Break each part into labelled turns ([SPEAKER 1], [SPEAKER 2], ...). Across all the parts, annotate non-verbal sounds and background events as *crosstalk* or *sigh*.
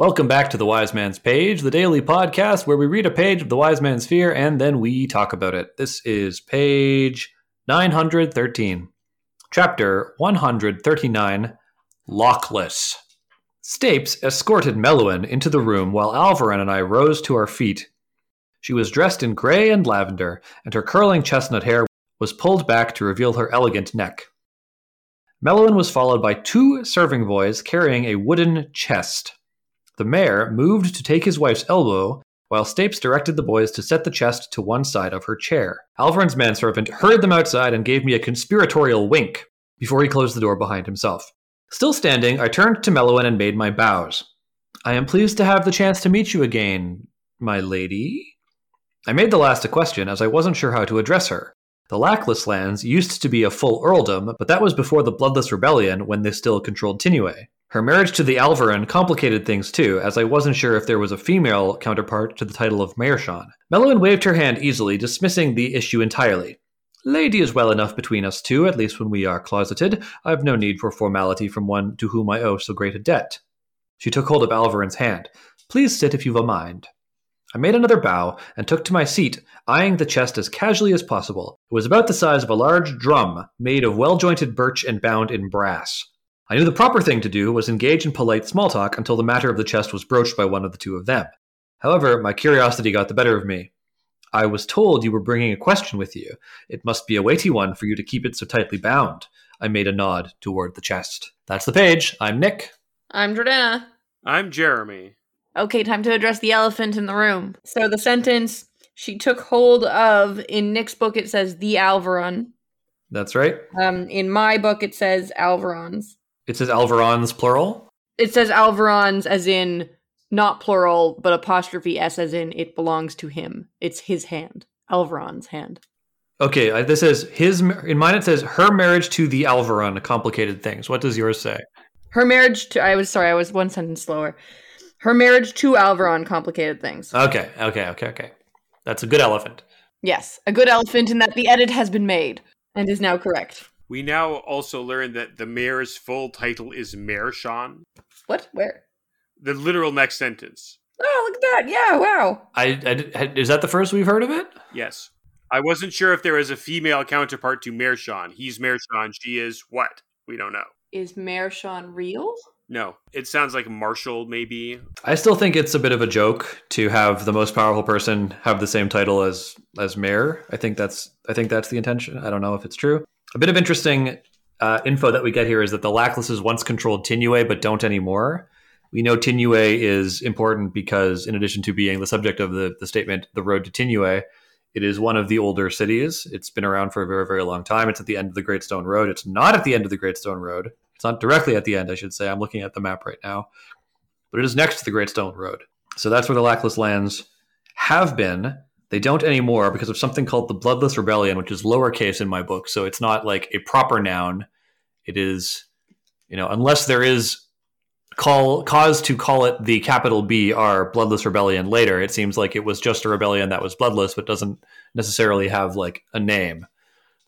[SPEAKER 1] Welcome back to the Wise Man's Page, the daily podcast where we read a page of the Wise Man's Fear and then we talk about it. This is page 913, chapter 139 Lackless. Stapes escorted Meluan into the room while Alveron and I rose to our feet. She was dressed in gray and lavender, and her curling chestnut hair was pulled back to reveal her elegant neck. Meluan was followed by two serving boys carrying a wooden chest. The Maer moved to take his wife's elbow, while Stapes directed the boys to set the chest to one side of her chair. Alveron's manservant hurried them outside and gave me a conspiratorial wink before he closed the door behind himself. Still standing, I turned to Meluan and made my bows. I am pleased to have the chance to meet you again, my lady. I made the last a question, as I wasn't sure how to address her. The Lackless lands used to be a full earldom, but that was before the Bloodless Rebellion when they still controlled Tinue. Her marriage to the Alveron complicated things too, as I wasn't sure if there was a female counterpart to the title of Mayorshon. Meluan waved her hand easily, dismissing the issue entirely. Lady is well enough between us two, at least when we are closeted. I've no need for formality from one to whom I owe so great a debt. She took hold of Alveron's hand. Please sit if you've a mind. I made another bow and took to my seat, eyeing the chest as casually as possible. It was about the size of a large drum, made of well jointed birch and bound in brass. I knew the proper thing to do was engage in polite small talk until the matter of the chest was broached by one of the two of them. However, my curiosity got the better of me. I was told you were bringing a question with you. It must be a weighty one for you to keep it so tightly bound. I made a nod toward the chest. That's the page. I'm Nick.
[SPEAKER 2] I'm Jordana.
[SPEAKER 3] I'm Jeremy.
[SPEAKER 2] Okay, time to address the elephant in the room. So the sentence she took hold of in Nick's book it says the Alveron.
[SPEAKER 1] That's right.
[SPEAKER 2] Um, in my book it says Alverons.
[SPEAKER 1] It says Alverons plural.
[SPEAKER 2] It says Alverons as in not plural, but apostrophe s as in it belongs to him. It's his hand. Alveron's hand.
[SPEAKER 1] Okay, uh, this is his. In mine, it says her marriage to the Alveron complicated things. What does yours say?
[SPEAKER 2] Her marriage to. I was sorry, I was one sentence slower. Her marriage to Alveron complicated things.
[SPEAKER 1] Okay, okay, okay, okay. That's a good elephant.
[SPEAKER 2] Yes, a good elephant in that the edit has been made and is now correct.
[SPEAKER 3] We now also learn that the Maer's full title is Mayorshon.
[SPEAKER 2] What? Where?
[SPEAKER 3] The literal next sentence.
[SPEAKER 2] Oh, look at that! Yeah, wow.
[SPEAKER 1] I, I is that the first we've heard of it?
[SPEAKER 3] Yes. I wasn't sure if there was a female counterpart to Mayorshon. He's Mayorshon. She is what? We don't know.
[SPEAKER 2] Is Mayorshon real?
[SPEAKER 3] No. It sounds like Marshall, maybe.
[SPEAKER 1] I still think it's a bit of a joke to have the most powerful person have the same title as as mayor. I think that's I think that's the intention. I don't know if it's true. A bit of interesting uh, info that we get here is that the Lacklesses once controlled Tinue, but don't anymore. We know Tinue is important because, in addition to being the subject of the, the statement, the road to Tinue, it is one of the older cities. It's been around for a very, very long time. It's at the end of the Great Stone Road. It's not at the end of the Great Stone Road. It's not directly at the end, I should say. I'm looking at the map right now. But it is next to the Great Stone Road. So that's where the Lackless lands have been they don't anymore because of something called the Bloodless Rebellion, which is lowercase in my book. So it's not like a proper noun. It is, you know, unless there is call cause to call it the capital B R Bloodless Rebellion later. It seems like it was just a rebellion that was bloodless, but doesn't necessarily have like a name,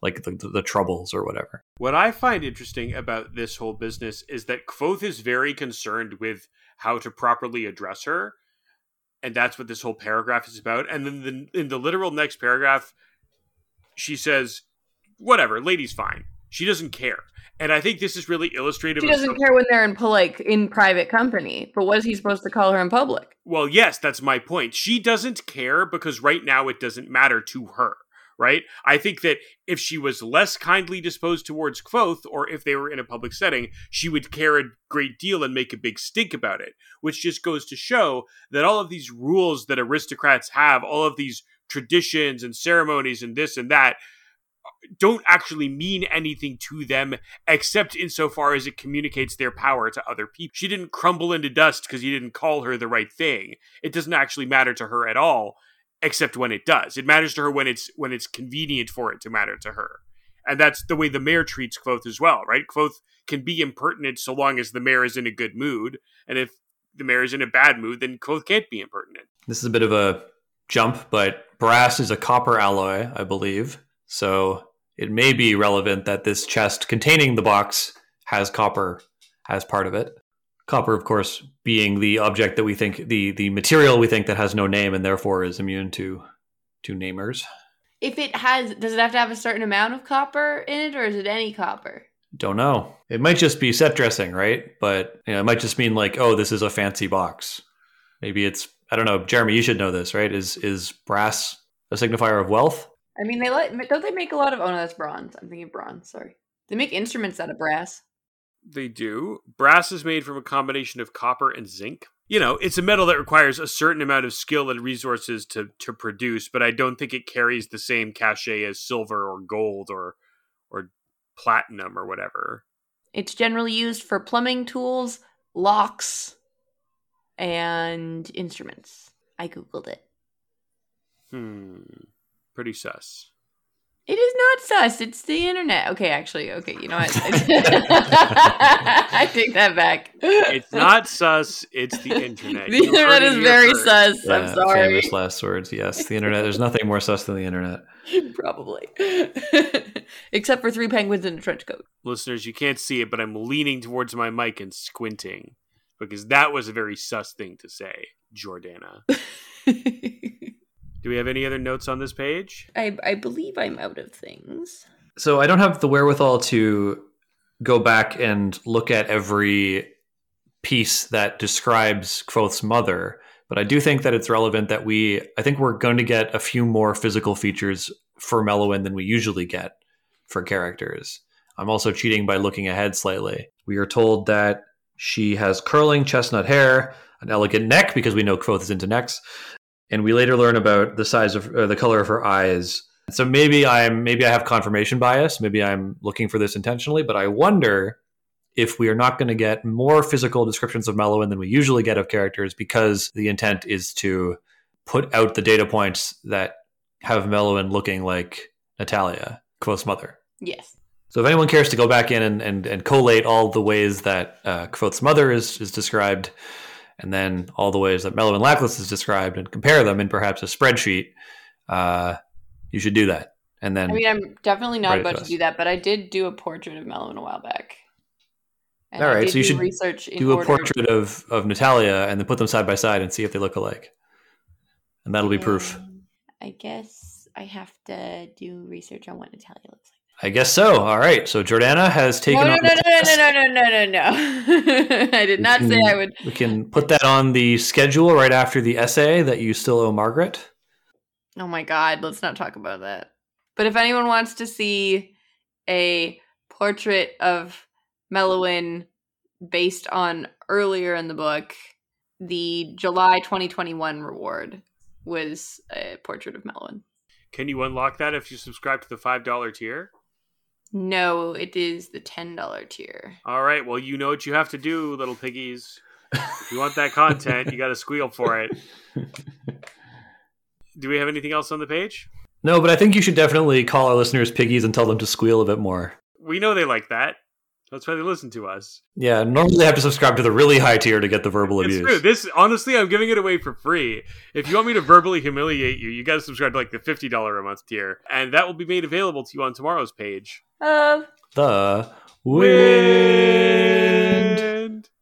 [SPEAKER 1] like the, the, Troubles or whatever.
[SPEAKER 3] What I find interesting about this whole business is that Kvothe is very concerned with how to properly address her and that's what this whole paragraph is about. And then the, in the literal next paragraph, she says, "Whatever, lady's fine. She doesn't care." And I think this is really illustrative.
[SPEAKER 2] She doesn't care when they're in like in private company. But what is he supposed to call her in public?
[SPEAKER 3] Well, yes, that's my point. She doesn't care because right now it doesn't matter to her right? I think that if she was less kindly disposed towards Kvothe, or if they were in a public setting, she would care a great deal and make a big stink about it, which just goes to show that all of these rules that aristocrats have, all of these traditions and ceremonies and this and that, don't actually mean anything to them except insofar as it communicates their power to other people. She didn't crumble into dust because you didn't call her the right thing. It doesn't actually matter to her at all except when it does. It matters to her when it's when it's convenient for it to matter to her. And that's the way the Maer treats Kvothe as well, right? Kvothe can be impertinent so long as the Maer is in a good mood. And if the Maer is in a bad mood, then Kvothe can't be impertinent.
[SPEAKER 1] This is a bit of a jump, but brass is a copper alloy, I believe. So it may be relevant that this chest containing the box has copper as part of it. Copper, of course, being the object that we think the the material we think that has no name and therefore is immune to to namers.
[SPEAKER 2] If it has, does it have to have a certain amount of copper in it, or is it any copper?
[SPEAKER 1] Don't know. It might just be set dressing, right? But you know, it might just mean like, oh, this is a fancy box. Maybe it's I don't know. Jeremy, you should know this, right? Is is brass a signifier of wealth?
[SPEAKER 2] I mean, they let don't they make a lot of? Oh no, that's bronze. I'm thinking bronze. Sorry, they make instruments out of brass.
[SPEAKER 3] They do. Brass is made from a combination of copper and zinc. You know, it's a metal that requires a certain amount of skill and resources to to produce, but I don't think it carries the same cachet as silver or gold or or platinum or whatever.
[SPEAKER 2] It's generally used for plumbing tools, locks, and instruments. I googled it.
[SPEAKER 3] Hmm. Pretty sus.
[SPEAKER 2] It is not sus. It's the internet. Okay, actually, okay. You know what? *laughs* *laughs* I take that back.
[SPEAKER 3] It's not sus. It's the internet. *laughs*
[SPEAKER 2] The
[SPEAKER 3] You
[SPEAKER 2] internet
[SPEAKER 3] heard it
[SPEAKER 2] is
[SPEAKER 3] here
[SPEAKER 2] very
[SPEAKER 3] first.
[SPEAKER 2] sus.
[SPEAKER 1] Yeah,
[SPEAKER 2] I'm sorry.
[SPEAKER 1] Famous last words. Yes, the internet. There's nothing more sus than the internet.
[SPEAKER 2] Probably. Except for three penguins in a trench coat.
[SPEAKER 3] Listeners, you can't see it, but I'm leaning towards my mic and squinting because that was a very sus thing to say, Jordana. Do we have any other notes on this page?
[SPEAKER 2] I, I believe I'm out of things.
[SPEAKER 1] So I don't have the wherewithal to go back and look at every piece that describes Kvothe's mother, but I do think that it's relevant that we I think we're going to get a few more physical features for Meluan than we usually get for characters. I'm also cheating by looking ahead slightly. We are told that she has curling chestnut hair, an elegant neck because we know Kvothe is into necks, and we later learn about the size of uh, the color of her eyes. So maybe I'm maybe I have confirmation bias. Maybe I'm looking for this intentionally, but I wonder if we are not going to get more physical descriptions of Meluan than we usually get of characters because the intent is to put out the data points that have Meluan looking like Natalia, Kvothe's mother.
[SPEAKER 2] Yes.
[SPEAKER 1] So if anyone cares to go back in and, and, and collate all the ways that uh, Kvothe's mother is, is described, and then all the ways that Meluan Lackless is described, and compare them in perhaps a spreadsheet, uh, you should do that. And then
[SPEAKER 2] I mean, I'm definitely not about
[SPEAKER 1] to
[SPEAKER 2] to do that, but I did do a portrait of Meluan a while back. And
[SPEAKER 1] All right, so you should
[SPEAKER 2] research
[SPEAKER 1] do a portrait of, of Natalia and then put them side by side and see if they look alike. And that'll be proof.
[SPEAKER 2] Um, I guess I have to do research on what Natalia looks like.
[SPEAKER 1] I guess so. All right. So Jordana has taken
[SPEAKER 2] No, no, no, no, no, no, no, no, no, no. I did not say I would.
[SPEAKER 1] We can put that on the schedule right after the essay that you still owe Margaret.
[SPEAKER 2] Oh my god, let's not talk about that. But if anyone wants to see a portrait of Meluan based on earlier in the book, the July 2021 reward was a portrait of Meluan.
[SPEAKER 3] Can you unlock that if you subscribe to the $5 tier?
[SPEAKER 2] No, it is the $10 tier.
[SPEAKER 3] All right, well, you know what you have to do, little piggies. If you want that content, you got to squeal for it. *laughs* Do we have anything else on the page?
[SPEAKER 1] No, but I think you should definitely call our listeners piggies and tell them to squeal a bit more.
[SPEAKER 3] We know they like that. That's why they listen to us.
[SPEAKER 1] Yeah, normally they have to subscribe to the really high tier to get the verbal
[SPEAKER 3] It's
[SPEAKER 1] abuse.
[SPEAKER 3] true. This honestly, I'm giving it away for free. If you want me to verbally humiliate you, you got to subscribe to like the fifty dollar a month tier, and that will be made available to you on tomorrow's page.
[SPEAKER 2] Uh,
[SPEAKER 1] The
[SPEAKER 3] Win.